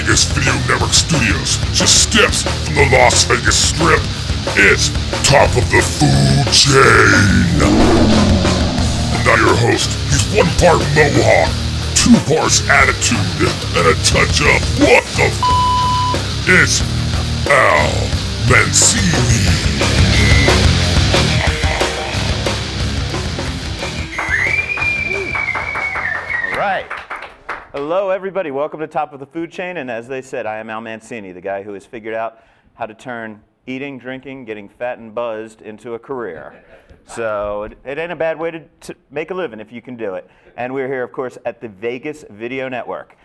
Vegas Video Network Studios, just steps from the Las Vegas Strip. It's Top of the Food Chain. And now your host, he's one part Mohawk, two parts attitude, and a touch of what the f? It's Al Mancini. Hello, everybody. Welcome to Top of the Food Chain. And as they said, I am Al Mancini, the guy who has figured out how to turn eating, drinking, getting fat and buzzed into a career. So it, it ain't a bad way to, to make a living if you can do it. And we're here, of course, at the Vegas Video Network.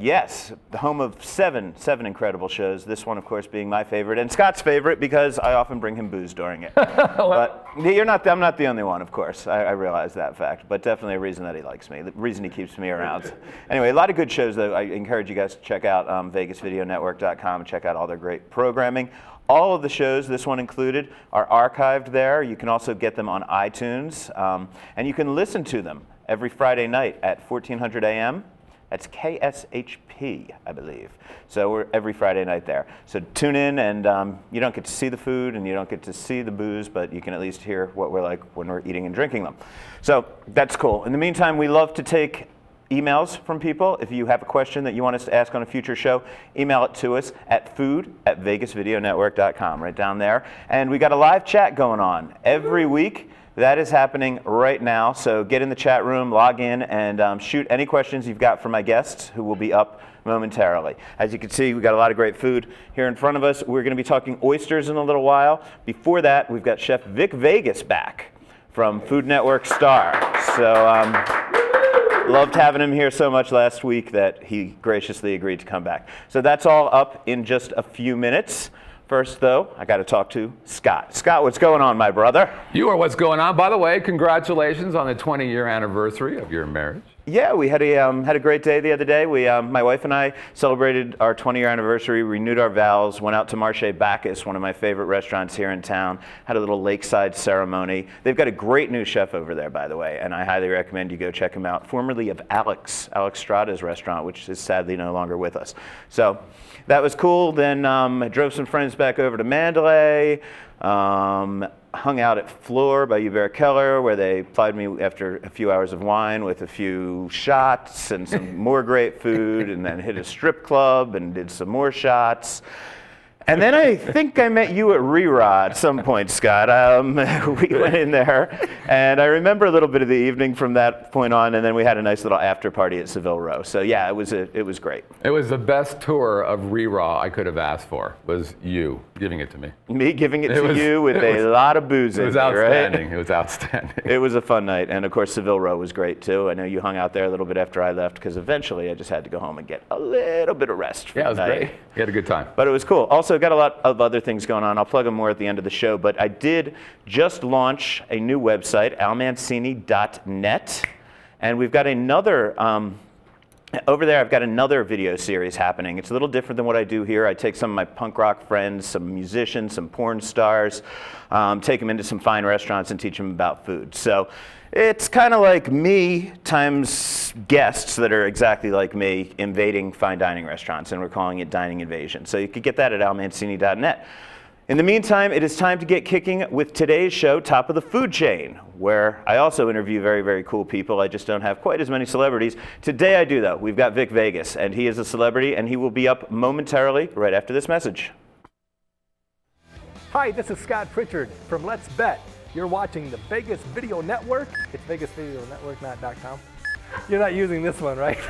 Yes, the home of seven, seven incredible shows. This one, of course, being my favorite and Scott's favorite because I often bring him booze during it. but you're not, I'm not the only one, of course. I, I realize that fact, but definitely a reason that he likes me, the reason he keeps me around. anyway, a lot of good shows that I encourage you guys to check out um, VegasVideoNetwork.com and check out all their great programming. All of the shows, this one included, are archived there. You can also get them on iTunes, um, and you can listen to them every Friday night at 1400 a.m. That's KSHP, I believe. So we're every Friday night there. So tune in, and um, you don't get to see the food and you don't get to see the booze, but you can at least hear what we're like when we're eating and drinking them. So that's cool. In the meantime, we love to take emails from people. If you have a question that you want us to ask on a future show, email it to us at food at vegasvideonetwork.com, right down there. And we got a live chat going on every week. That is happening right now. So get in the chat room, log in, and um, shoot any questions you've got for my guests who will be up momentarily. As you can see, we've got a lot of great food here in front of us. We're going to be talking oysters in a little while. Before that, we've got Chef Vic Vegas back from Food Network Star. So, um, Loved having him here so much last week that he graciously agreed to come back. So that's all up in just a few minutes. First, though, I got to talk to Scott. Scott, what's going on, my brother? You are what's going on. By the way, congratulations on the 20 year anniversary of your marriage. Yeah, we had a um, had a great day the other day. We, um, my wife and I, celebrated our 20 year anniversary, renewed our vows, went out to Marche Bacchus, one of my favorite restaurants here in town. Had a little lakeside ceremony. They've got a great new chef over there, by the way, and I highly recommend you go check him out. Formerly of Alex Alex Stratta's restaurant, which is sadly no longer with us. So that was cool. Then um, I drove some friends back over to Mandalay. Hung out at Fleur by Hubert Keller, where they plied me after a few hours of wine with a few shots and some more great food, and then hit a strip club and did some more shots. And then I think I met you at Rerod at some point, Scott. Um, we went in there, and I remember a little bit of the evening from that point on, and then we had a nice little after party at Savile Row. So yeah, it was a, it was great. It was the best tour of Reraw I could have asked for. Was you giving it to me? Me giving it, It to was- you with a was- lot of booze It in was me, right? outstanding. It was outstanding. It was a fun night, and of course Savile Row was great too. I know you hung out there a little bit after I left because eventually I just had to go home and get a little bit of rest. For yeah, it was night. great. You had a good time. But it was cool. Also, got a lot of other things going on. I'll plug them more at the end of the show. But I did just launch a new website, almancini.net, and we've got another. Um, over there, I've got another video series happening. It's a little different than what I do here. I take some of my punk rock friends, some musicians, some porn stars, um, take them into some fine restaurants and teach them about food. So it's kind of like me times guests that are exactly like me invading fine dining restaurants, and we're calling it Dining Invasion. So you could get that at almancini.net. In the meantime, it is time to get kicking with today's show, Top of the Food Chain, where I also interview very, very cool people. I just don't have quite as many celebrities. Today I do, though. We've got Vic Vegas, and he is a celebrity, and he will be up momentarily right after this message. Hi, this is Scott Pritchard from Let's Bet. You're watching the Vegas Video Network. It's Vegas Video Network, not .com. You're not using this one, right?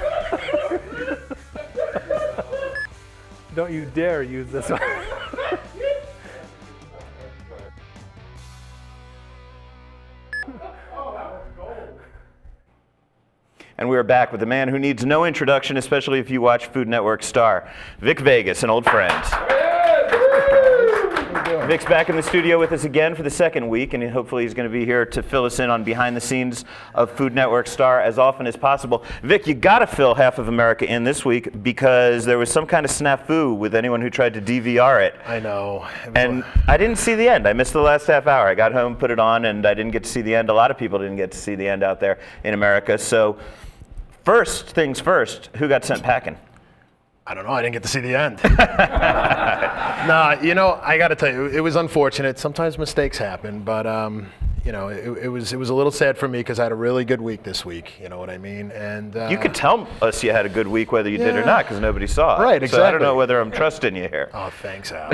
Don't you dare use this one. And we are back with a man who needs no introduction, especially if you watch Food Network Star, Vic Vegas, an old friend. Vic's back in the studio with us again for the second week, and hopefully he's going to be here to fill us in on behind the scenes of Food Network Star as often as possible. Vic, you got to fill half of America in this week because there was some kind of snafu with anyone who tried to DVR it. I know. And I didn't see the end. I missed the last half hour. I got home, put it on, and I didn't get to see the end. A lot of people didn't get to see the end out there in America. So, first things first, who got sent packing? I don't know. I didn't get to see the end. no, you know, I got to tell you, it was unfortunate. Sometimes mistakes happen, but um, you know, it, it was it was a little sad for me because I had a really good week this week. You know what I mean? And uh, You could tell us you had a good week whether you did or not because nobody saw it. Right, Exactly. So I don't know whether I'm trusting you here. Oh, thanks, Al.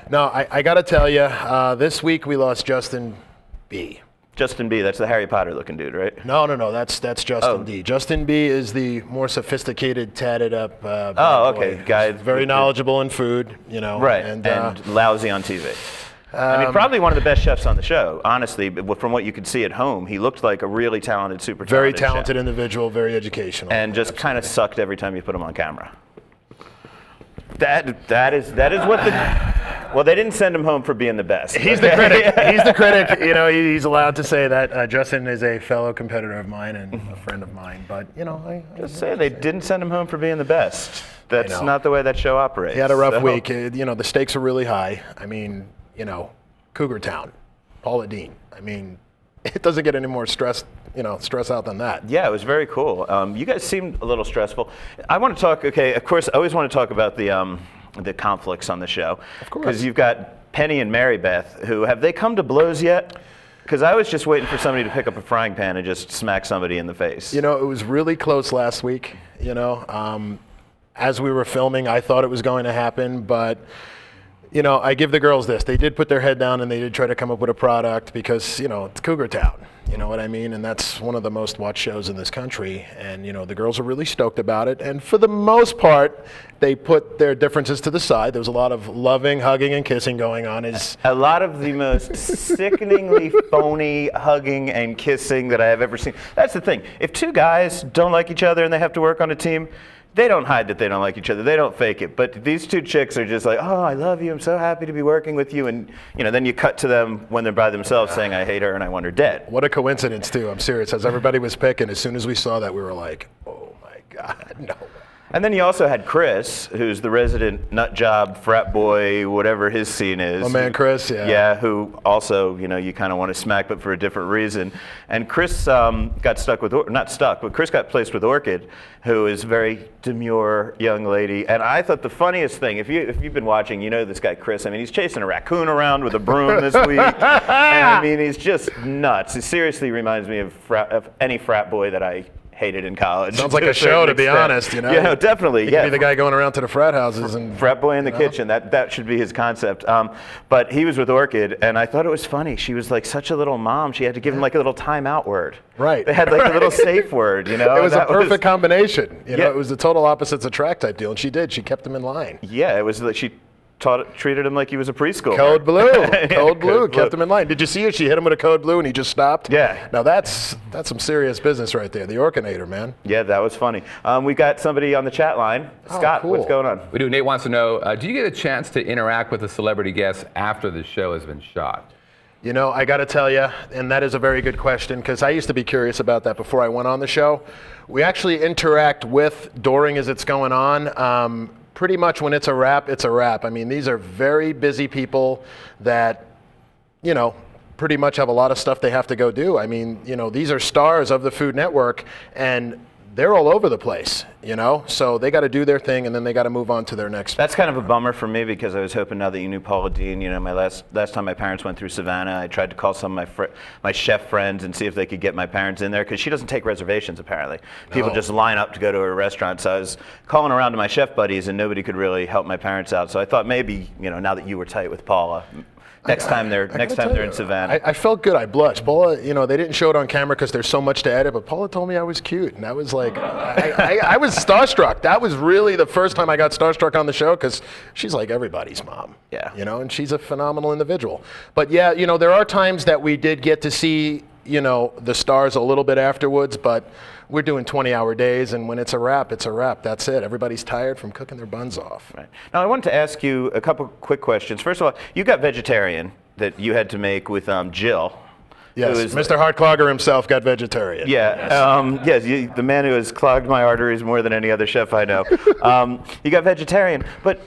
no, I, I got to tell you, uh, this week we lost Justin B. Justin B, that's the Harry Potter looking dude, right? No, no, no. That's that's Justin Oh. D. Justin B is the more sophisticated, tatted up. Uh, Oh, boy. okay, guy- He's very knowledgeable in food. You know. Right, And, and, uh, lousy on TV. I mean, probably one of the best chefs on the show, honestly. From what you could see at home, he looked like a really talented, super very talented, chef. talented individual, very educational. and just kind of sucked every time you put him on camera. That that is that is what the well they didn't send him home for being the best. He's the critic. He's the critic. You know, he- he's allowed to say that. Uh, Justin is a fellow competitor of mine and a friend of mine. But you know, I, I Just say they didn't send him home for being the best. That's not the way that show operates. he had a rough So- week. Uh, You know, the stakes are really high. I mean, you know, Cougar Town, Paula Deen. I mean, it doesn't get any more stress, you know, stress out than that. Yeah, it was very cool. Um, you guys seemed a little stressful. I want to talk. Okay, of course, I always want to talk about the um, the conflicts on the show. Of course. Because you've got Penny and Mary Beth, who have they come to blows yet? Because I was just waiting for somebody to pick up a frying pan and just smack somebody in the face. You know, it was really close last week. You know, um, as we were filming, I thought it was going to happen, but you know, I give the girls this. They did put their head down and they did try to come up with a product because you know it's Cougar Town. You know what I mean? And that's one of the most watched shows in this country. And you know, the girls are really stoked about it. And for the most part, they put their differences to the side. There was a lot of loving, hugging, and kissing going on. Is a lot of the most sickeningly phony hugging and kissing that I have ever seen. That's the thing. If two guys don't like each other and they have to work on a team, they don't hide that they don't like each other. They don't fake it. But these two chicks are just like, "Oh, I love you. I'm so happy to be working with you." And you know, then you cut to them when they're by themselves saying, "I hate her and I want her dead." what a coincidence too. I'm serious. As everybody was picking, as soon as we saw that, we were like, God, no. And then you also had Chris, who's the resident nut job, frat boy, whatever his scene is. My man Chris, yeah. Yeah, who also, you know, you kind of want to smack, but for a different reason. And Chris um, got stuck with, Or- not stuck, but Chris got placed with Orchid, who is a very demure young lady. And I thought the funniest thing, if you if you've been watching, you know this guy Chris. I mean, he's chasing a raccoon around with a broom this week. and I mean, he's just nuts. He seriously reminds me of, frat, of any frat boy that I hated in college. Sounds like a show, to be extent. honest. You know. Yeah, no, definitely. He yeah, be the guy going around to the frat houses and frat boy in the know? kitchen. That that should be his concept. Um, but he was with Orchid, and I thought it was funny. She was like such a little mom. She had to give him like a little timeout word. Right. They had like a little safe word. You know. It was a perfect combination. You know, it was the total opposites attract type deal, and she did. She kept him in line. Yeah, it was like she taught treated him like he was a preschooler. Code blue, Yeah, code blue, Code kept him in line. Did you see it? She hit him with a code blue, and he just stopped. Yeah. Now that's that's some serious business right there. The Orkinator, man. Yeah, that was funny. Um, we got somebody on the chat line. Oh, Scott, cool. what's going on? We do. Nate wants to know uh, Do you get a chance to interact with the celebrity guests after the show has been shot? You know, I got to tell you, and that is a very good question because I used to be curious about that before I went on the show. We actually interact with during as it's going on. Um, pretty much when it's a wrap, it's a wrap. I mean, these are very busy people that, you know, pretty much have a lot of stuff they have to go do. I mean, you know, these are stars of the Food Network and they're all over the place, you know? So they got to do their thing and then they got to move on to their next That's kind of a bummer for me because I was hoping now that you knew Paula Deen. You know, my last last time my parents went through Savannah, I tried to call some of my fr- my chef friends and see if they could get my parents in there because she doesn't take reservations apparently. People No. just line up to go to her restaurant. So I was calling around to my chef buddies and nobody could really help my parents out. So I thought maybe you know now that you were tight with Paula, next time they're next time they're you, in Savannah. I, I felt good. I blushed. Paula, you know, they didn't show it on camera because there's so much to edit, but Paula told me I was cute. And I was like, I, I, I was starstruck. That was really the first time I got starstruck on the show because she's like everybody's mom. Yeah. You know, and she's a phenomenal individual. But yeah, you know, there are times that we did get to see, you know, the stars a little bit afterwards, but we're doing 20 hour days. And when it's a wrap, it's a wrap. That's it. Everybody's tired from cooking their buns off. Right. Now, I wanted to ask you a couple quick questions. First of all, you got vegetarian that you had to make with um, Jill. Yes, Mr. Hardclogger himself got vegetarian. Yeah, um, yes, you, the man who has clogged my arteries more than any other chef I know. Um, you got vegetarian, but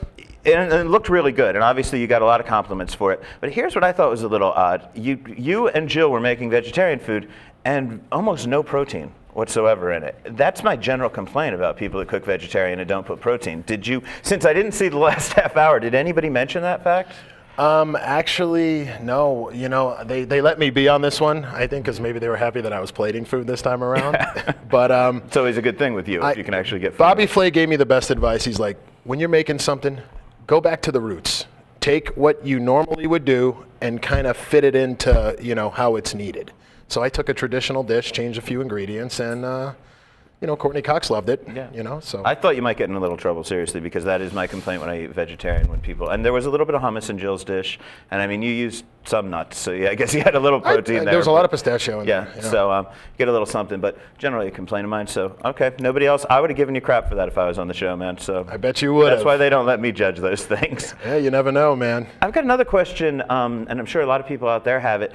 and, and it looked really good, and obviously you got a lot of compliments for it. But here's what I thought was a little odd: you you and Jill were making vegetarian food, and almost no protein whatsoever in it. That's my general complaint about people that cook vegetarian and don't put protein. Did you, since I didn't see the last half hour, did anybody mention that fact? Um, actually, no. You know, they, they let me be on this one. I think because maybe they were happy that I was plating food this time around. but um, It's always a good thing with you I- if you can actually get food. Bobby Flay gave me the best advice. He's like, when you're making something, go back to the roots. Take what you normally would do and kind of fit it into you know how it's needed. So I took a traditional dish, changed a few ingredients, and uh, you know Courteney Cox loved it. Yeah. You know, so I thought you might get in a little trouble, seriously, because that is my complaint when I eat vegetarian. When people and there was a little bit of hummus in Jill's dish, and I mean you used some nuts, so yeah, I guess you had a little protein I- there. there was a lot of pistachio in yeah, there. Yeah. so um, you get a little something, but generally a complaint of mine. So okay, nobody else. I would have given you crap for that if I was on the show, man. So I bet you would. that's have. why they don't let me judge those things. Yeah, you never know, man. I've got another question, um, and I'm sure a lot of people out there have it.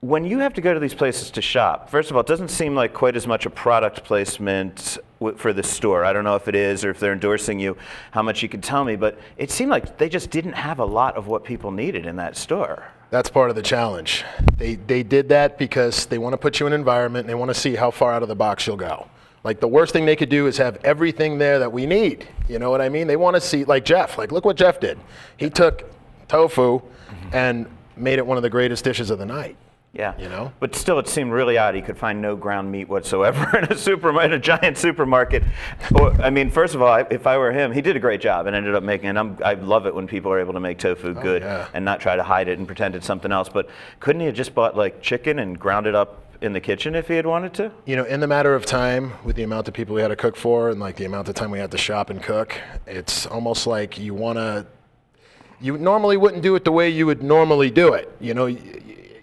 When you have to go to these places to shop, first of all, it doesn't seem like quite as much a product placement w- for the store. I don't know if it is or if they're endorsing you, how much you can tell me, but it seemed like they just didn't have a lot of what people needed in that store. That's part of the challenge. They, they did that because they want to put you in an environment and they want to see how far out of the box you'll go. Like the worst thing they could do is have everything there that we need. You know what I mean? They want to see, like Jeff, like look what Jeff did. He took tofu and made it one of the greatest dishes of the night. Yeah. You know? But still, it seemed really odd. He could find no ground meat whatsoever in a super in a giant supermarket. Or, I mean, first of all, I- if I were him, he did a great job and ended up making. And I'm, I love it when people are able to make tofu oh, good Oh, yeah. and not try to hide it and pretend it's something else. But couldn't he have just bought like chicken and ground it up in the kitchen if he had wanted to? You know, in the matter of time, with the amount of people we had to cook for and like the amount of time we had to shop and cook, it's almost like you want to. You normally wouldn't do it the way you would normally do it. You know,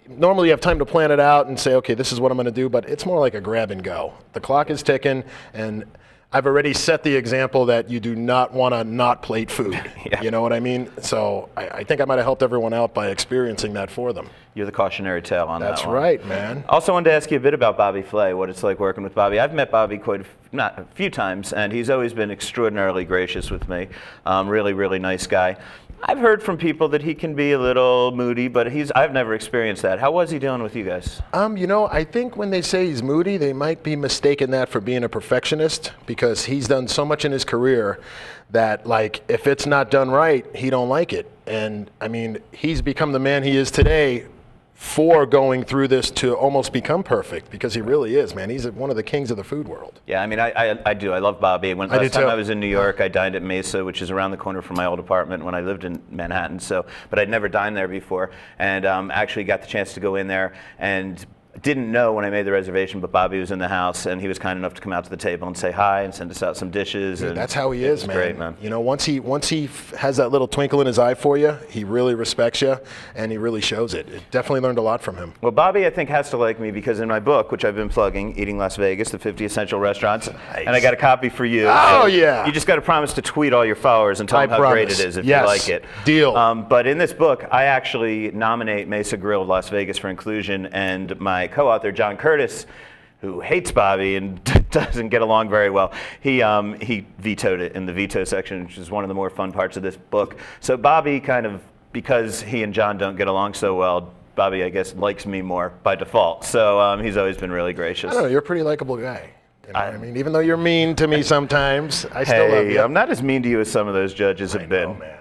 normally you have time to plan it out and say, okay, this is what I'm going to do, but it's more like a grab and go. The clock is ticking, and I've already set the example that you do not want to not plate food. Yeah. You know what I mean? So I, I think I might have helped everyone out by experiencing that for them. You're the cautionary tale on That's that That's right, man. Also, wanted to ask you a bit about Bobby Flay, what it's like working with Bobby. I've met Bobby quite a, f- not a few times, and he's always been extraordinarily gracious with me. Um, really, really nice guy. I've heard from people that he can be a little moody, but he's I've never experienced that. How was he dealing with you guys? Um, you know, I think when they say he's moody, they might be mistaken that for being a perfectionist because he's done so much in his career that like if it's not done right, he don't like it. And I mean, he's become the man he is today for going through this to almost become perfect because he really is, man. He's one of the kings of the food world. Yeah, I mean, I, I, I do. I love Bobby. When I last time too. I was in New York, I dined at Mesa, which is around the corner from my old apartment when I lived in Manhattan. So, but I'd never dined there before, and um, actually got the chance to go in there and didn't know when I made the reservation, but Bobby was in the house, and he was kind enough to come out to the table and say hi and send us out some dishes. and That's how he is, man. Great, man. You know, once he once he f- has that little twinkle in his eye for you, he really respects you, and he really shows it. it definitely learned a lot from him. Well, Bobby, I think, has to like me because in my book, which I've been plugging, Eating Las Vegas, the 50 Essential Restaurants, and I got a copy for you. Oh, yeah. You just got to promise to tweet all your followers and tell I them how great it is if Yes. you like it. Deal. Um, but in this book, I actually nominate Mesa Grill of Las Vegas for inclusion, and my co-author, John Curtas, who hates Bobby and doesn't get along very well, he, um, he vetoed it in the veto section, which is one of the more fun parts of this book. So Bobby kind of, because he and John don't get along so well, Bobby, I guess, likes me more by default. So um, he's always been really gracious. I don't know. You're a pretty likable guy. You know I- I mean, even though you're mean to me sometimes, I still love Hey, you. I'm not as mean to you as some of those judges have I been. know, man.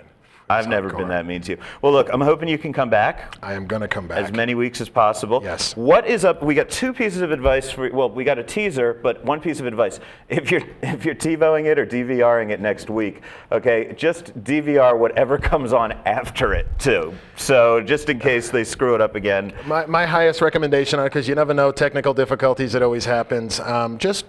I've never been that mean to you. Well, look, I'm hoping you can come back I am gonna come back. as many weeks as possible. Yes. What is up? We got two pieces of advice for. You well, we got a teaser, but one piece of advice. If you're if you're TiVoing it or DVRing it next week, okay, just DVR whatever comes on after it too. So just in case they screw it up again. My, my highest recommendation on it, because you never know technical difficulties, it always happens. Um, just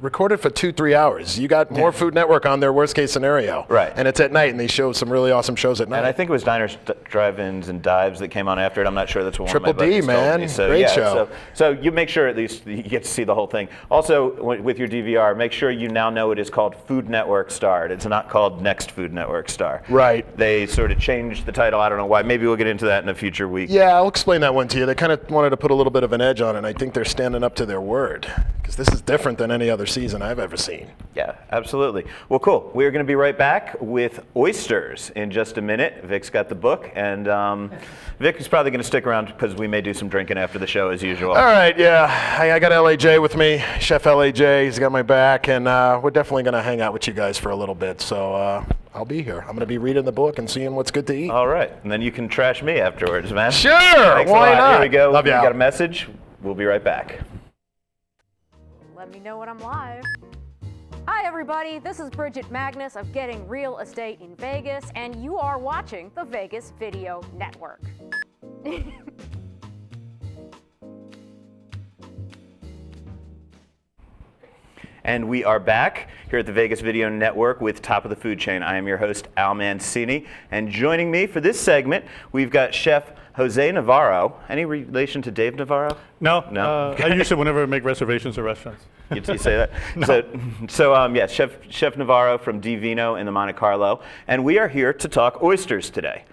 record it for two, three hours. You got more Food Network on there, worst case scenario. Right. And it's at night, and they show some really awesome shows at night. And I think it was Diners, D- Drive-ins, and Dives that came on after it. I'm not sure. That's what Triple one of my D, man. So, Great yeah, show. So, so you make sure at least you get to see the whole thing. Also, w- with your DVR, make sure you now know it is called Food Network Starred. It's not called Next Food Network Star. Right. They sort of changed the title. I don't know why. Maybe we'll get into that in a future week. yeah, I'll explain that one to you. They kind of wanted to put a little bit of an edge on it, and I think they're standing up to their word. because this is different than any other season I've ever seen. Yeah, absolutely. Well, cool. We're going to be right back with oysters in just a minute. Vic's got the book, and um, Vic is probably going to stick around because we may do some drinking after the show as usual. All right, yeah, I, I got LAJ with me, Chef LAJ. He's got my back, and uh, we're definitely going to hang out with you guys for a little bit. So uh, I'll be here. I'm going to be reading the book and seeing what's good to eat. All right, and then you can trash me afterwards, man. Sure, Thanks why not? Here we go. Love we you. got a message. We'll be right back. Let me know when I'm live. Hi, everybody. This is Bridget Magnus of Getting Real Estate in Vegas, and you are watching the Vegas Video Network. And we are back here at the Vegas Video Network with Top of the Food Chain. I am your host, Al Mancini. And joining me for this segment, we've got Chef Jose Navarro. Any relation to Dave Navarro? No, No? Uh, I use it whenever I make reservations at restaurants. You, you say that? So, so um, yes, Chef, Chef Navarro from Divino in the Monte Carlo. And we are here to talk oysters today.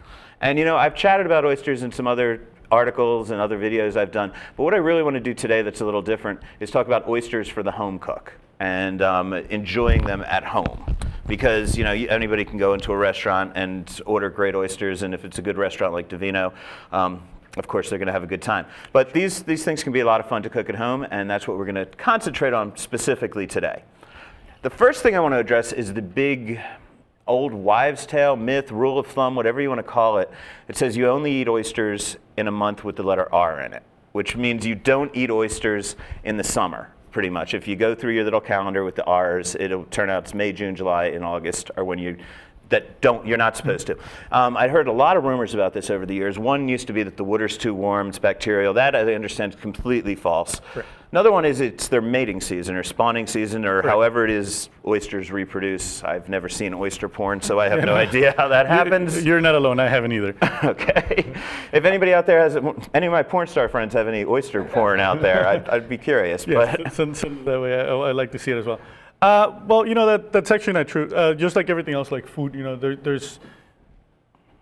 And you know, I've chatted about oysters in some other articles and other videos I've done. But what I really want to do today that's a little different is talk about oysters for the home cook and um, enjoying them at home. Because you know anybody can go into a restaurant and order great oysters, and if it's a good restaurant like Divino, um, of course they're going to have a good time. But these these things can be a lot of fun to cook at home, and that's what we're going to concentrate on specifically today. The first thing I want to address is the big old wives' tale, myth, rule of thumb, whatever you want to call it. It says you only eat oysters in a month with the letter R in it, which means you don't eat oysters in the summer, pretty much. If you go through your little calendar with the R's, it'll turn out it's May, June, July, and August are when you that don't you're not supposed to. Um, I'd heard a lot of rumors about this over the years. One used to be that the water's too warm, it's bacterial. That I understand is completely false. Another one is it's their mating season or spawning season or however it is oysters reproduce. I've never seen oyster porn, so I have no idea how that happens. You're not alone. I haven't either. okay. If anybody out there has any of my porn star friends have any oyster porn out there, I'd, I'd be curious. Yeah, but send, that way. I, I like to see it as well. Uh, well, you know that that's actually not true. Uh, just like everything else, like food, you know, there, there's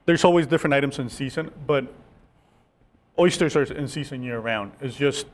there's always different items in season, but oysters are in season year round. It's just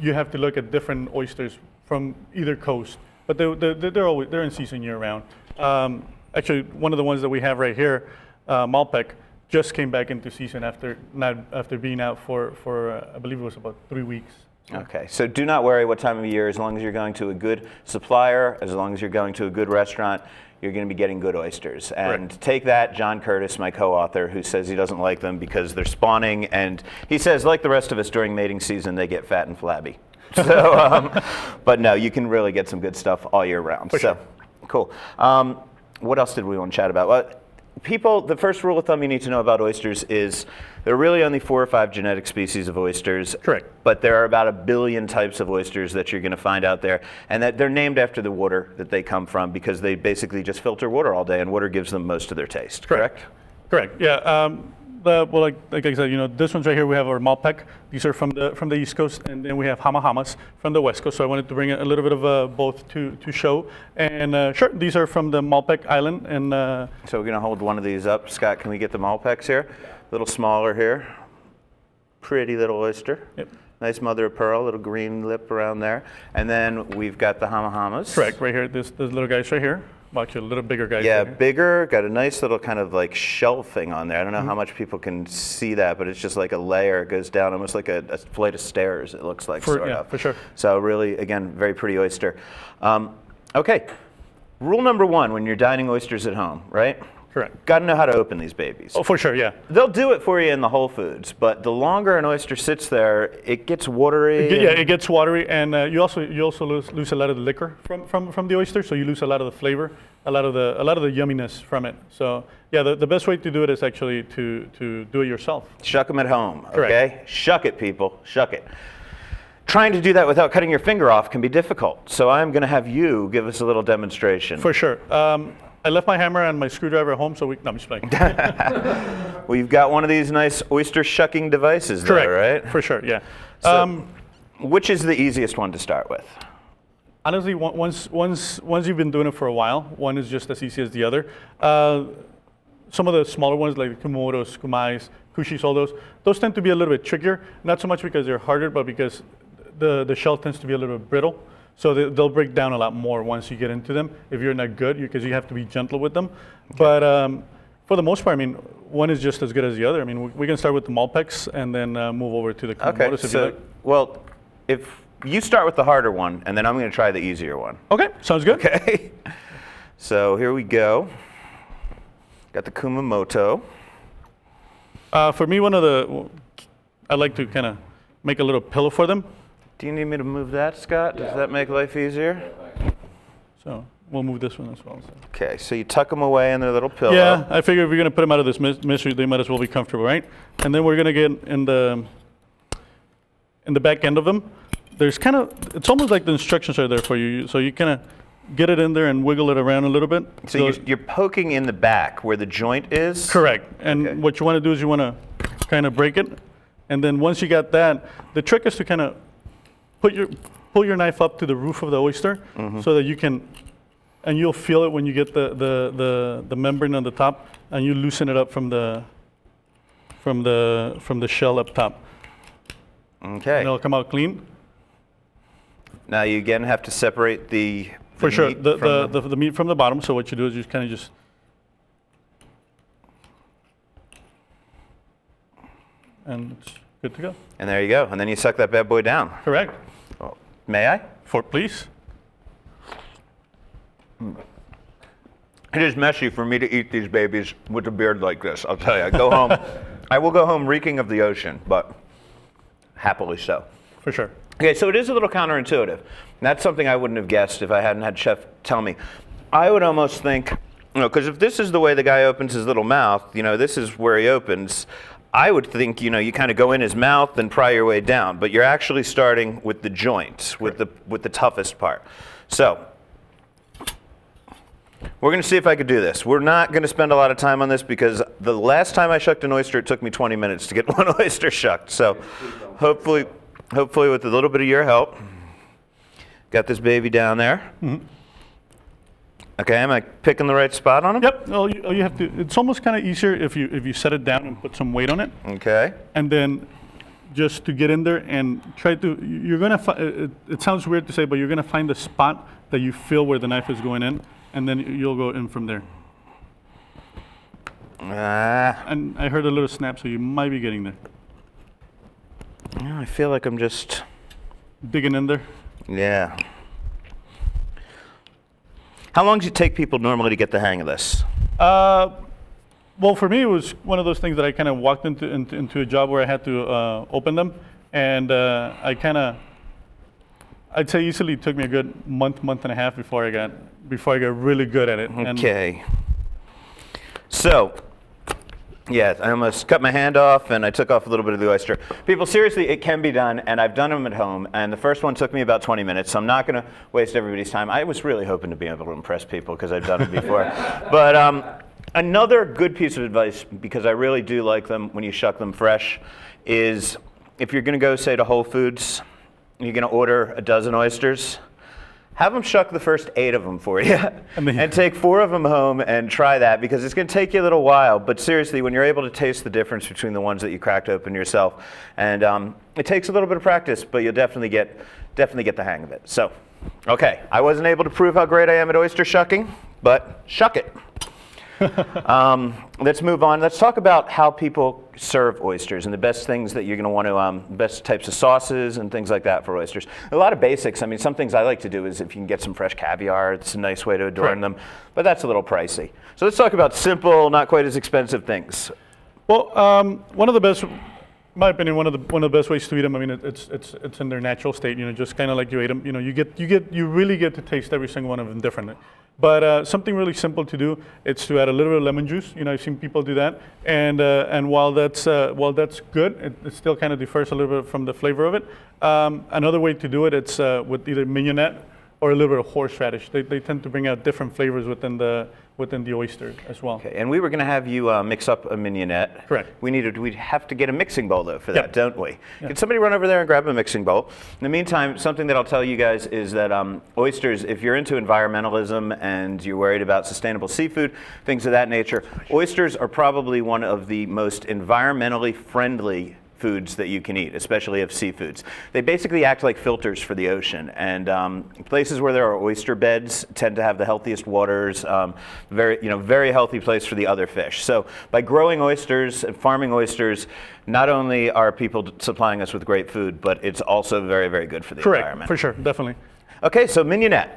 you have to look at different oysters from either coast, but they, they, they're always they're in season year round. Um, actually, one of the ones that we have right here, uh, Malpeque, just came back into season after not after being out for for uh, I believe it was about three weeks. Okay, so do not worry what time of year, as long as you're going to a good supplier, as long as you're going to a good restaurant, you're going to be getting good oysters. And Correct. take that, John Curtas, my co author, who says he doesn't like them because they're spawning. And he says, like the rest of us during mating season, they get fat and flabby. So, um, but no, you can really get some good stuff all year round. so, sure. cool. Um, what else did we want to chat about? Well, people, the first rule of thumb you need to know about oysters is there are really only four or five genetic species of oysters. Correct. But there are about a billion types of oysters that you're going to find out there, and that they're named after the water that they come from because they basically just filter water all day, and water gives them most of their taste. Correct. Correct. Yeah. Um, the, well, like, like I said, you know, this one's right here. We have our Malpeque. These are from the from the East Coast, and then we have Hamahamas from the West Coast. So I wanted to bring a little bit of uh, both to to show. And uh, sure, these are from the Malpeque Island, and uh, So we're going to hold one of these up. Scott, can we get the Malpeques here? A little smaller here. Pretty little oyster. Yep. Nice mother of pearl, little green lip around there. And then we've got the Hamahamas. correct right here. This this little guys right here. Actually, a little bigger guys. Yeah, bigger, got a nice little kind of like shelving on there. I don't know Mm-hmm. how much people can see that, but it's just like a layer. It goes down almost like a, a flight of stairs, it looks like, For- sort yeah, of. for sure. So, really, again, very pretty oyster. Um, okay, rule number one when you're dining oysters at home, right? Correct. Got to know how to open these babies. Oh, for sure. Yeah. They'll do it for you in the Whole Foods, but the longer an oyster sits there, it gets watery. Yeah, and- it gets watery, and uh, you also you also lose, lose a lot of the liquor from, from, from the oyster, so you lose a lot of the flavor, a lot of the a lot of the yumminess from it. So yeah, the, the best way to do it is actually to to do it yourself. Shuck them at home, Correct. okay? Shuck it, people. Shuck it. Trying to do that without cutting your finger off can be difficult. So I'm going to have you give us a little demonstration. For sure. Um, I left my hammer and my screwdriver at home, so we. No, I'm just playing. well, you've got one of these nice oyster shucking devices Correct. there, right? For sure. Yeah. So- um, Which is the easiest one to start with? honestly, once once once you've been doing it for a while, one is just as easy as the other. Uh, some of the smaller ones like the Kumotos, Kumais, Kushis, all those, those tend to be a little bit trickier. Not so much because they're harder, but because the, the shell tends to be a little bit brittle. So they, they'll break down a lot more once you get into them. If you're not good, because you have to be gentle with them. But um, for the most part, I mean, one is just as good as the other. I mean, we, we can start with the Malpeques and then uh, move over to the Kumamoto. Okay, if you so, like. well, if you start with the harder one, and then I'm going to try the easier one. Okay, sounds good. Okay. So here we go. Got the Kumamoto. Uh, for me, one of the, I like to kind of make a little pillow for them. Do you need me to move that, Scott? Does that make life easier? So we'll move this one as well. so. Okay, so you tuck them away in their little pillow. Yeah, I figure if you're gonna put them out of this mis- misery, they might as well be comfortable, right? And then we're gonna get in the in the back end of them. There's kind of it's almost like the instructions are there for you, so you kind of get it in there and wiggle it around a little bit. So you're, you're poking in the back where the joint is? correct. And Okay. what you want to do is you want to kind of break it, and then once you got that, the trick is to kind of put your pull your knife up to the roof of the oyster Mm-hmm. so that you can and you'll feel it when you get the, the, the, the membrane on the top and you loosen it up from the from the from the shell up top Okay. and it'll come out clean Now you again have to separate the, for sure meat the, from the, the, the meat from the bottom so what you do is you kind of just and it's good to go and there you go. And then you suck that bad boy down. correct May I? for please It is messy for me to eat these babies with a beard like this. I'll tell you. I go home. I will go home reeking of the ocean, but happily so. for sure Okay, so it is a little counterintuitive. That's something I wouldn't have guessed if I hadn't had Chef tell me. I would almost think, you know, because if this is the way the guy opens his little mouth, you know, this is where he opens. I would think, you know, you kind of go in his mouth and pry your way down, but you're actually starting with the joint, with the with the toughest part. So we're going to see if I could do this. We're not going to spend a lot of time on this because the last time I shucked an oyster, it took me 20 minutes to get one oyster shucked. So hopefully, hopefully with a little bit of your help, got this baby down there. Mm-hmm. Okay, am I picking the right spot on him? Yep. All you, you have to. It's almost kind of easier if you if you set it down and put some weight on it, Okay. and then just to get in there and try to. You're gonna. Fi- it, it sounds weird to say, but you're gonna find the spot that you feel where the knife is going in, and then you'll go in from there. Ah, And I heard a little snap, so you might be getting there. yeah, I feel like I'm just, Digging in there. yeah. How long does it take people normally to get the hang of this? Uh, well, for me, it was one of those things that I kind of walked into, into into a job where I had to uh, open them, and uh, I kind of, I'd say easily took me a good month, month and a half before I got before I got really good at it. And Okay. So, yeah, I almost cut my hand off and I took off a little bit of the oyster. People, seriously, it can be done, and I've done them at home. And the first one took me about 20 minutes, so I'm not going to waste everybody's time. I was really hoping to be able to impress people because I've done it before. but um, another good piece of advice, because I really do like them when you shuck them fresh, is if you're going to go, say, to Whole Foods, you're going to order a dozen oysters. Have them shuck the first eight of them for you, And take four of them home and try that because it's going to take you a little while. But seriously, when you're able to taste the difference between the ones that you cracked open yourself, and um, it takes a little bit of practice, but you'll definitely get definitely get the hang of it. So, okay, I wasn't able to prove how great I am at oyster shucking, but shuck it. Um, let's move on. Let's talk about how people serve oysters and the best things that you're going to want to, um, best types of sauces and things like that for oysters. A lot of basics. I mean, some things I like to do is if you can get some fresh caviar, it's a nice way to adorn them, but that's a little pricey. So let's talk about simple, not quite as expensive things. Well, um, one of the best, in my opinion, one of the one of the best ways to eat them. I mean, it, it's it's it's in their natural state. You know, just kind of like you ate them. You know, you get you get you really get to taste every single one of them differently. But uh, something really simple to do, it's to add a little bit of lemon juice. You know, I've seen people do that, and uh, and while that's uh, while that's good, it, it still kind of differs a little bit from the flavor of it. Um, another way to do it, it's uh, with either mignonette or a little bit of horseradish. They, they tend to bring out different flavors within the within the oyster as well. Okay, and we were going to have you uh, mix up a mignonette. Correct. We needed. We'd have to get a mixing bowl though for Yep. that, don't we? Can somebody run over there and grab a mixing bowl? In the meantime, something that I'll tell you guys is that um, oysters, if you're into environmentalism and you're worried about sustainable seafood, things of that nature, oysters are probably one of the most environmentally friendly foods that you can eat, especially of seafoods. They basically act like filters for the ocean, and um, places where there are oyster beds tend to have the healthiest waters. Um, very, you know, very healthy place for the other fish. So by growing oysters and farming oysters, not only are people supplying us with great food, but it's also very, very good for the Correct, environment. for sure, definitely. Okay, so mignonette.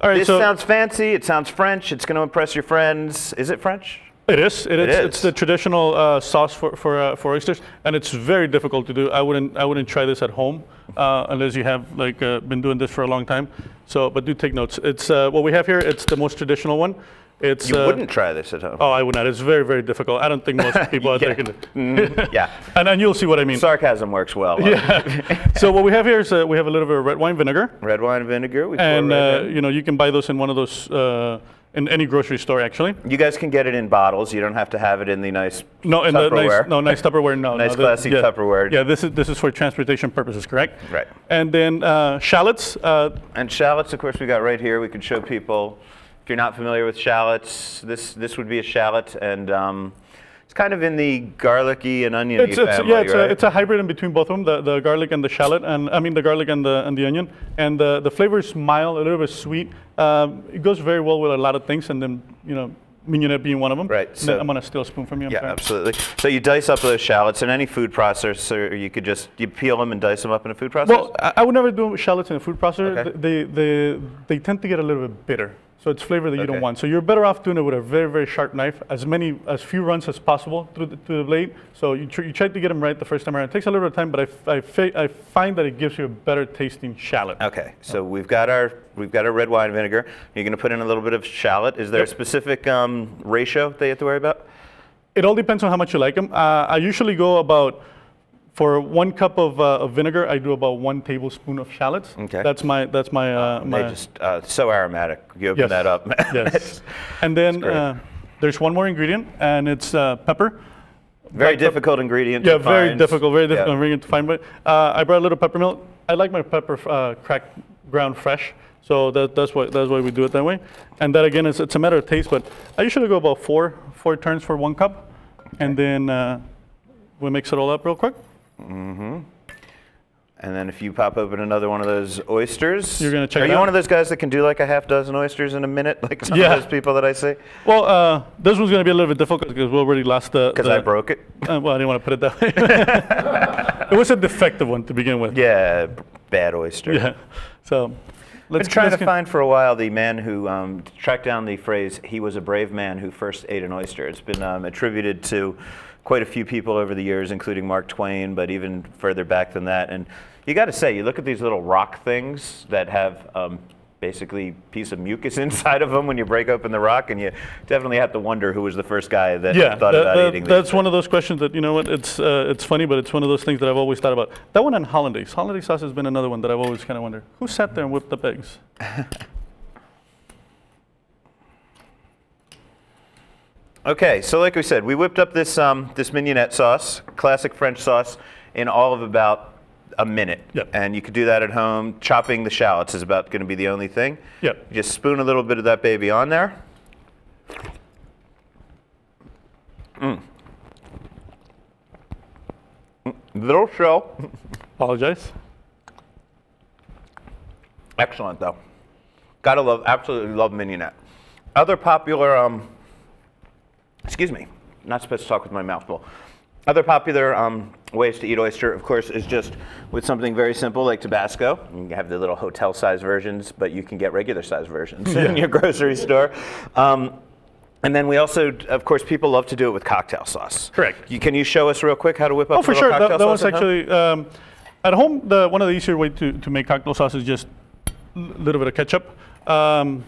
All right, this so- sounds fancy. It sounds French. It's going to impress your friends. Is it French? It is. It, It is. is. It's the traditional uh, sauce for for, uh, for oysters, and it's very difficult to do. I wouldn't I wouldn't try this at home uh, unless you have like uh, been doing this for a long time. So, but do take notes. It's uh, what we have here. It's the most traditional one. It's You uh, wouldn't try this at home. Oh, I would not. It's very very difficult. I don't think most people Yeah. can it. yeah. And then you'll see what I mean. Sarcasm works well. Yeah. so what we have here is uh, we have a little bit of red wine vinegar, Red wine vinegar. We and uh, you know you can buy those in one of those uh, in any grocery store actually. you guys can get it in bottles. You don't have to have it in the nice No, in the nice, no nice Tupperware. No, Nice no, classy yeah, Tupperware. Yeah, this is this is for transportation purposes, correct? Right. And then uh, shallots. Uh, And shallots, of course, we got right here. We could show people. If you're not familiar with shallots, this this would be a shallot, and um, it's kind of in the garlicky and oniony it's, it's family, yeah, it's, right? a, it's a hybrid in between both of them, the, the garlic and the shallot, and I mean the garlic and the and the onion. And the the flavor is mild, a little bit sweet. Um, it goes very well with a lot of things, and then you know mignonette being one of them. Right, so- I'm gonna steal a spoon from you. I'm yeah, sorry. absolutely. So you dice up those shallots in any food processor. Or you could just you peel them and dice them up in a food processor. Well, I, I would never do shallots in a food processor. Okay. They, they, they tend to get a little bit bitter. So it's flavor that you Okay. don't want. So you're better off doing it with a very, very sharp knife, as many, as few runs as possible through the, through the blade. So you, tr- you try to get them right the first time around. It takes a little bit of time, but I, f- I, fa- I find that it gives you a better tasting shallot. Okay, so we've got our we've got our red wine vinegar. You're going to put in a little bit of shallot. Is there a specific um, ratio that you have to worry about? It all depends on how much you like them. Uh, I usually go about, for one cup of, uh, of vinegar, I do about one tablespoon of shallots. Okay. That's my, that's my, uh, They just uh, so aromatic. You open Yes. that up. yes. And then uh, there's one more ingredient, and it's uh, pepper. Very Black pep- difficult ingredient. Yeah, to very find. difficult, very difficult Yeah. ingredient to find. But uh, I brought a little pepper milk. I like my pepper uh, cracked ground fresh, so that, that's why that's why we do it that way. And that again is it's a matter of taste, but I usually go about four four turns for one cup, and then uh, we mix it all up real quick. And then if you pop open another one of those oysters, You're gonna check Are you out? one of those guys that can do like a half dozen oysters in a minute, like some Yeah. of those people that I see? Well, uh, this one's going to be a little bit difficult because we already lost the. Because I broke it. Uh, well, I didn't want to put it that way. it was a defective one to begin with. Yeah, bad oyster. Yeah. So let's Been trying to find for a while the man who um, tracked down the phrase "he was a brave man who first ate an oyster." It's been um, attributed to quite a few people over the years, including Mark Twain, but even further back than that. And you got to say, you look at these little rock things that have um, basically piece of mucus inside of them when you break open the rock, and you definitely have to wonder who was the first guy that Yeah, thought that- about that- eating these. that's one of those questions that you know what it's uh, it's funny, but it's one of those things that I've always thought about. That one and hollandaise. Hollandaise sauce has been another one that I've always kind of wondered who sat there and whipped the eggs. Okay, so like we said, we whipped up this um, this mignonette sauce, classic French sauce, in all of about a minute. Yep. And you could do that at home. Chopping the shallots is about going to be the only thing. Yep. You just spoon a little bit of that baby on there. Mm. Mm, Little shell. Apologize. Excellent though. Gotta love, absolutely love mignonette. Other popular, um, excuse me, not supposed to talk with my mouth full. Other popular um, ways to eat oyster, of course, is just with something very simple like Tabasco. You have the little hotel size versions, but you can get regular size versions in your grocery store. Um, and then we also, of course, people love to do it with cocktail sauce. Correct. You, can you show us real quick how to whip up Oh, for sure. cocktail That, that was at home? actually um, at home. The one of the easier way to, to make cocktail sauce is just a little bit of ketchup, um,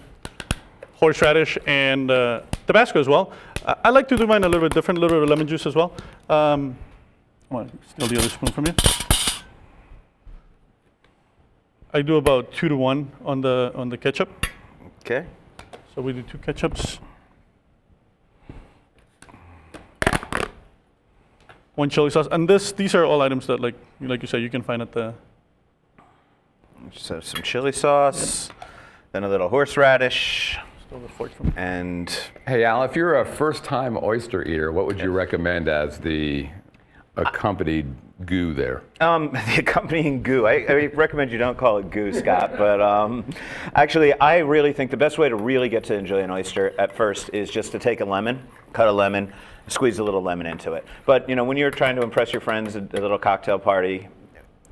horseradish, and uh, Tabasco as well. I, I like to do mine a little bit different, a little bit of lemon juice as well. Um, I want to steal the other spoon from you. I do about two to one on the on the ketchup. Okay. So we do two ketchups. One chili sauce, and this these are all items that like like you said you can find at the So some chili sauce, then a little horseradish, steal the fork from. and Hey, Al, if you're a first-time oyster eater, what would you recommend as the accompanied goo there? Um, the accompanying goo. I, I recommend you don't call it goo, Scott. but um, actually, I really think the best way to really get to enjoy an oyster at first is just to take a lemon, cut a lemon, squeeze a little lemon into it. But you know, when you're trying to impress your friends at a little cocktail party,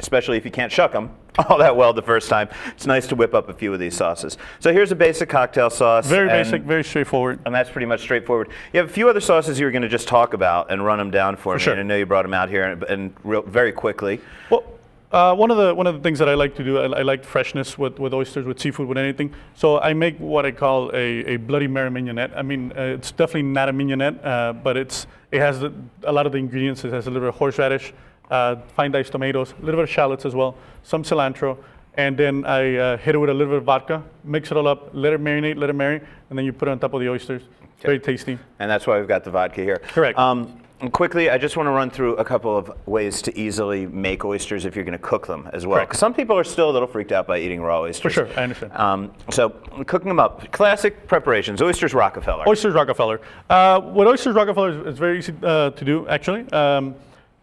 especially if you can't shuck them all that well the first time, it's nice to whip up a few of these sauces. So here's a basic cocktail sauce. Very and- basic, very straightforward. and that's pretty much straightforward. You have a few other sauces you were going to just talk about and run them down for, me. sure. And I know you brought them out here and, and real, very quickly. Well, uh, one of the one of the things that I like to do, I, I like freshness with, with oysters, with seafood, with anything. So I make what I call a, a Bloody Mary mignonette. I mean, uh, it's definitely not a mignonette, uh, but it's it has the, a lot of the ingredients. It has a little bit of horseradish, uh, fine diced tomatoes, a little bit of shallots as well, some cilantro, and then I uh, hit it with a little bit of vodka, mix it all up, let it marinate, let it marinate, and then you put it on top of the oysters. Very tasty. And that's why we've got the vodka here. Correct. Um, and quickly, I just want to run through a couple of ways to easily make oysters if you're going to cook them as well. Some people are still a little freaked out by eating raw oysters. For sure, I understand. Um, so cooking them up, classic preparations. Oysters Rockefeller. Oysters Rockefeller. Uh, what Oysters Rockefeller is, is very easy uh, to do, actually. Um,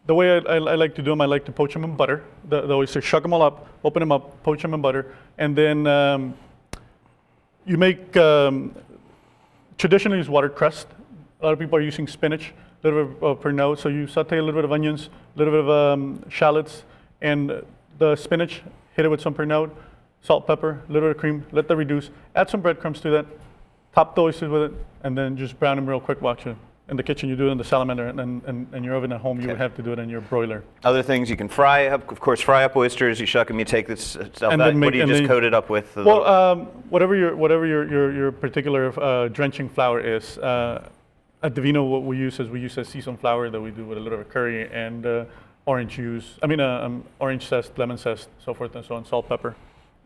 the way I, I, I like to do them, I like to poach them in butter. The, the oysters, shuck them all up, open them up, poach them in butter, and then um, you make um, traditionally use watercress. A lot of people are using spinach, a little bit of pernod. So you saute a little bit of onions, a little bit of um, shallots, and the spinach. Hit it with some pernod, salt, pepper, a little bit of cream. Let that reduce. Add some breadcrumbs to that. Top the oysters with it, and then just brown them real quick. Watch it. In the kitchen, you do it in the salamander, and and, and your oven at home, you would have to do it in your broiler. Other things you can fry up, of course, fry up oysters. You shuck them, you take this uh, stuff And out. then what do you just coat it up with? Well, um, whatever your whatever your your, your particular uh, drenching flour is. Uh, at Divino, what we use is we use a seasoned flour that we do with a little bit of curry and uh, orange juice. I mean, uh, um, orange zest, lemon zest, so forth and so on. Salt, pepper.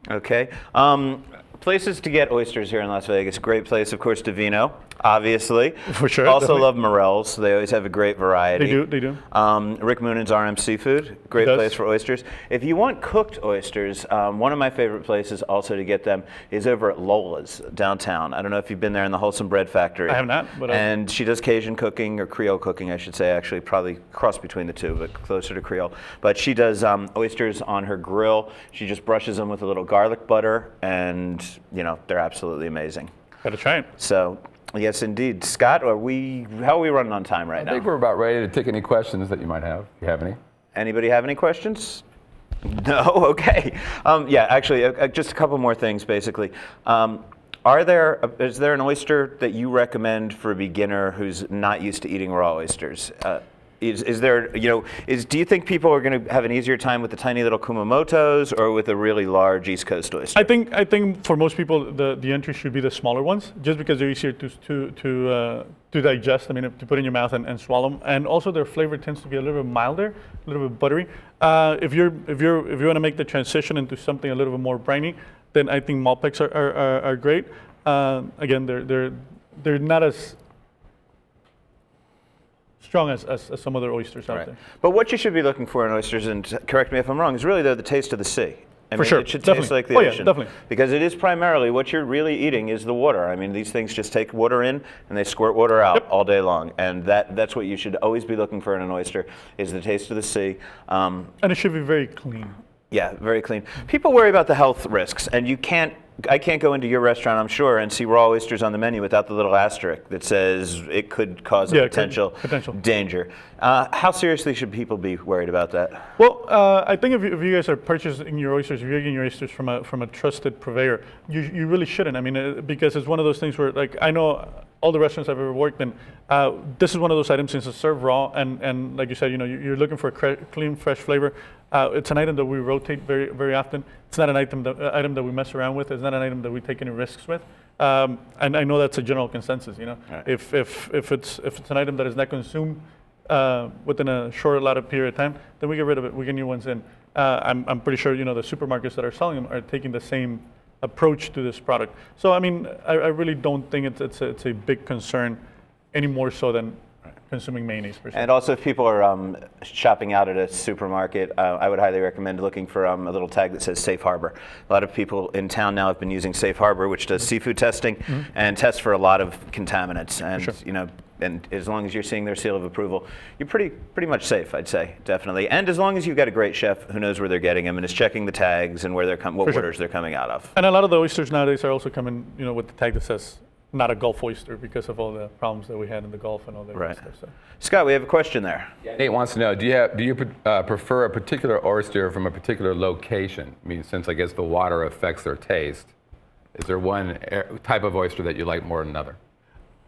Okay. Um, places to get oysters here in Las Vegas. Great place, of course, Divino, obviously. For sure, Also definitely. love Morels. They always have a great variety. They do, they do. Um, Rick Moonen's RM Seafood, great place for oysters. If you want cooked oysters, um, one of my favorite places also to get them is over at Lola's downtown. I don't know if you've been there in the Holsum Bread Factory. I have not, but I- and she does Cajun cooking or Creole cooking, I should say. Actually, probably cross between the two, but closer to Creole. But she does um, oysters on her grill. She just brushes them with a little garlic butter, and you know they're absolutely amazing. Gotta try it. So. Yes, indeed. Scott, are we? How are we running on time right I now? I think we're about ready to take any questions that you might have. If you have any? Anybody have any questions? No. Okay. Um, yeah. Actually, uh, uh, just a couple more things, basically. Um, are there? Uh, is there an oyster that you recommend for a beginner who's not used to eating raw oysters? Uh, is, is there, you know, is do you think people are going to have an easier time with the tiny little kumamotos or with a really large East Coast oyster? I think I think for most people the, the entry should be the smaller ones, just because they're easier to to to, uh, to digest. I mean, to put in your mouth and, and swallow 'em. and also their flavor tends to be a little bit milder, a little bit buttery. Uh, if you're if you're if you want to make the transition into something a little bit more briny, then I think Malpeques are are, are, are great. Uh, again, they're they're they're not as strong as, as, as some other oysters out Right. there. But what you should be looking for in oysters, and correct me if I'm wrong, is really though the taste of the sea. I For mean, sure, It should definitely. taste like the Oh, yeah, definitely. Because it is primarily what you're really eating is the water. I mean, these things just take water in and they squirt water out Yep. all day long, and that that's what you should always be looking for in an oyster is the taste of the sea. Um, And it should be very clean. yeah, very clean. People worry about the health risks, and you can't. I can't go into your restaurant, I'm sure, and see raw oysters on the menu without the little asterisk that says it could cause a Yeah, potential, potential. danger. Uh, how seriously should people be worried about that? Well, uh, I think if you, if you guys are purchasing your oysters, if you're getting your oysters from a from a trusted purveyor, you, you really shouldn't. I mean, uh, because it's one of those things where, like, I know all the restaurants I've ever worked in, uh, this is one of those items since it's served raw, and, and like you said, you know, you- you're looking for a cre- clean, fresh flavor. Uh, it's an item that we rotate very very often. It's not an item that uh, item that we mess around with. It's not an item that we take any risks with. Um, and I know that's a general consensus. You know, Right. if if if it's if it's an item that is not consumed uh, within a short allotted period of time, then we get rid of it. We get new ones in. Uh, I'm, I'm pretty sure you know the supermarkets that are selling them are taking the same approach to this product. So I mean, I, I really don't think it's it's a, it's a big concern any more so than consuming mayonnaise per se. And also, if people are um, shopping out at a supermarket, uh, I would highly recommend looking for um, a little tag that says Safe Harbor. A lot of people in town now have been using Safe Harbor, which does seafood testing and tests for a lot of contaminants. And Sure. you know, and as long as you're seeing their seal of approval, you're pretty pretty much safe, I'd say, definitely. And as long as you've got a great chef who knows where they're getting them and is checking the tags and where they're com- what For sure. waters they're coming out of. And a lot of the oysters nowadays are also coming, you know, with the tag that says not a Gulf oyster because of all the problems that we had in the Gulf and all that Right. stuff. So. Scott, we have a question there. Nate wants to know: Do you have, do you pre- uh, prefer a particular oyster from a particular location? I mean, since I guess the water affects their taste, is there one air- type of oyster that you like more than another?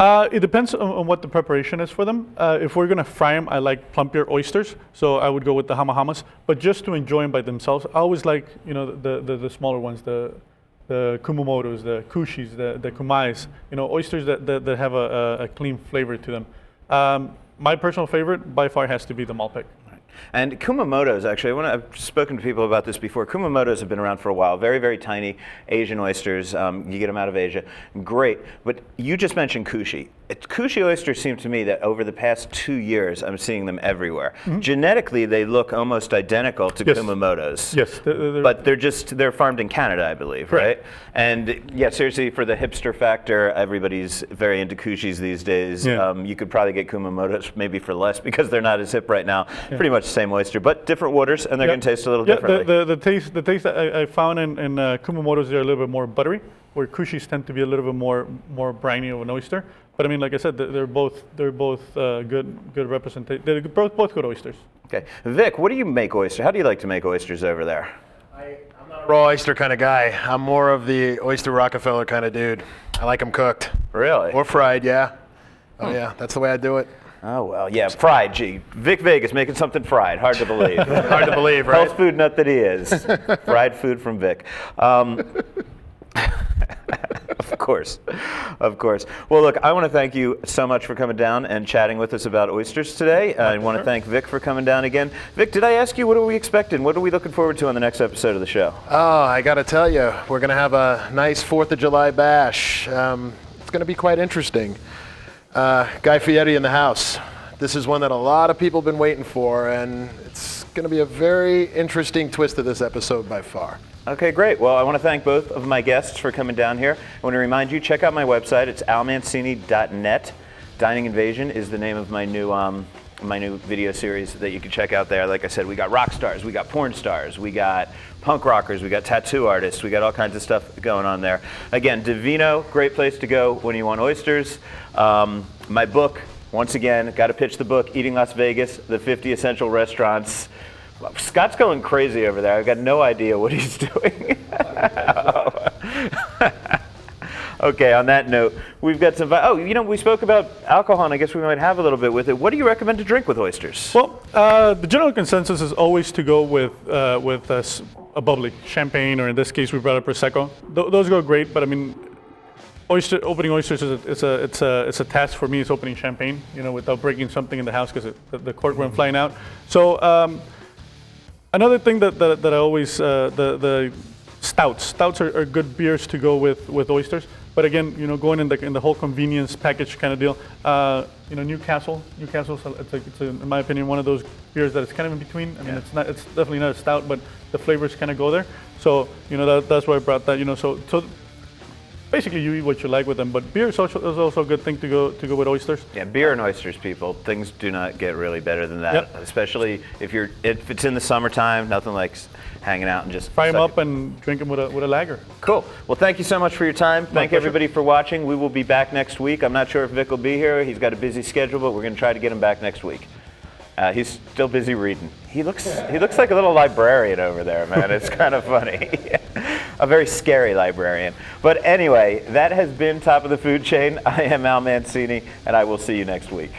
Uh, it depends on, on what the preparation is for them. Uh, if we're gonna fry them, I like plumpier oysters, so I would go with the hamahamas. But just to enjoy them by themselves, I always like you know the the, the smaller ones, the the kumamotos, the kushis, the the kumiais. You know, oysters that, that, that have a, a, clean flavor to them. Um, my personal favorite by far has to be the Malpeque. And Kumamotos, actually, I I've spoken to people about this before. Kumamotos have been around for a while. Very, very tiny Asian oysters. Um, you get them out of Asia. Great. But you just mentioned kushi. Kushi oysters seem to me that over the past two years, I'm seeing them everywhere. Genetically, they look almost identical to Mm-hmm. Yes. Kumamotos. Yes, they're- they're- But they're just, they're farmed in Canada, I believe, Correct. right? And yeah, seriously, for the hipster factor, everybody's very into kushis these days. Yeah. Um, you could probably get Kumamotos maybe for less because they're not as hip right now. Pretty much the same oyster, but different waters, and they're Yeah. going to taste a little yeah, differently. The, the, the taste, the taste that I, I found in, in uh, kumamotos, they're a little bit more buttery, where kushis tend to be a little bit more more briny of an oyster. But I mean, like I said, they're, they're both they're both uh, good good representation. They're both both good oysters. okay, Vic, what do you make oyster? How do you like to make oysters over there? I'm not a raw oyster kind of guy. I'm more of the oyster Rockefeller kind of dude. I like them cooked Really? or fried. Yeah. Oh yeah, that's the way I do it. oh well, yeah, fried. Gee, Vic Vegas making something fried. Hard to believe. Hard to believe, right? Health food nut that he is. Fried food from Vic. Um, of course, of course. Well, look, I want to thank you so much for coming down and chatting with us about oysters today. I want to thank Vic for coming down again. Vic, did I ask you what are we expecting? What are we looking forward to on the next episode of the show? Oh, I got to tell you, we're going to have a nice Fourth of July bash. Um, it's going to be quite interesting. Uh, Guy Fieri in the house. This is one that a lot of people have been waiting for, and it's going to be a very interesting twist to this episode by far. Okay, great. Well, I want to thank both of my guests for coming down here. I want to remind you, check out my website. It's almancini.net. Dining Invasion is the name of my new um, my new video series that you can check out there. Like I said, we got rock stars, we got porn stars, we got punk rockers, we got tattoo artists, we got all kinds of stuff going on there. Again, Divino, great place to go when you want oysters. Um, my book, once again, got to pitch the book, Eating Las Vegas, the 50 Essential Restaurants. Scott's going crazy over there. I've got no idea what he's doing. okay, on that note, we've got some. vi- Oh, you know, we spoke about alcohol, and I guess we might have a little bit with it. What do you recommend to drink with oysters? Well, uh, the general consensus is always to go with uh, with a, a bubbly champagne, or in this case, we brought up prosecco. Th- those go great, but I mean, oyster opening oysters is a, it's a it's a it's a task for me. It's opening champagne, you know, without breaking something in the house because the, the cork went flying out. So um, another thing that, that, that I always uh, the the stouts stouts are, are good beers to go with with oysters. But again, you know, going in the in the whole convenience package kind of deal. Uh, you know, Newcastle, Newcastle, it's, a, it's a, in my opinion one of those beers that is kind of in between. I mean, it's not it's definitely not a stout, but the flavors kind of go there. So you know that, that's why I brought that. You know, so so basically you eat what you like with them. But beer is also, is also a good thing to go to go with oysters. Yeah, beer and oysters, people. Things do not get really better than that. Yep. Especially if you're if it's in the summertime. Nothing like hanging out and just Fry them up and drink them with a with a lager. Cool. Well, thank you so much for your time. Thank pleasure. everybody for watching. We will be back next week. I'm not sure if Vic will be here. He's got a busy schedule, but we're going to try to get him back next week. Uh, he's still busy reading. He looks he looks like a little librarian over there, man. It's kind of funny. a very scary librarian. But anyway, that has been Top of the Food Chain. I am Al Mancini, and I will see you next week.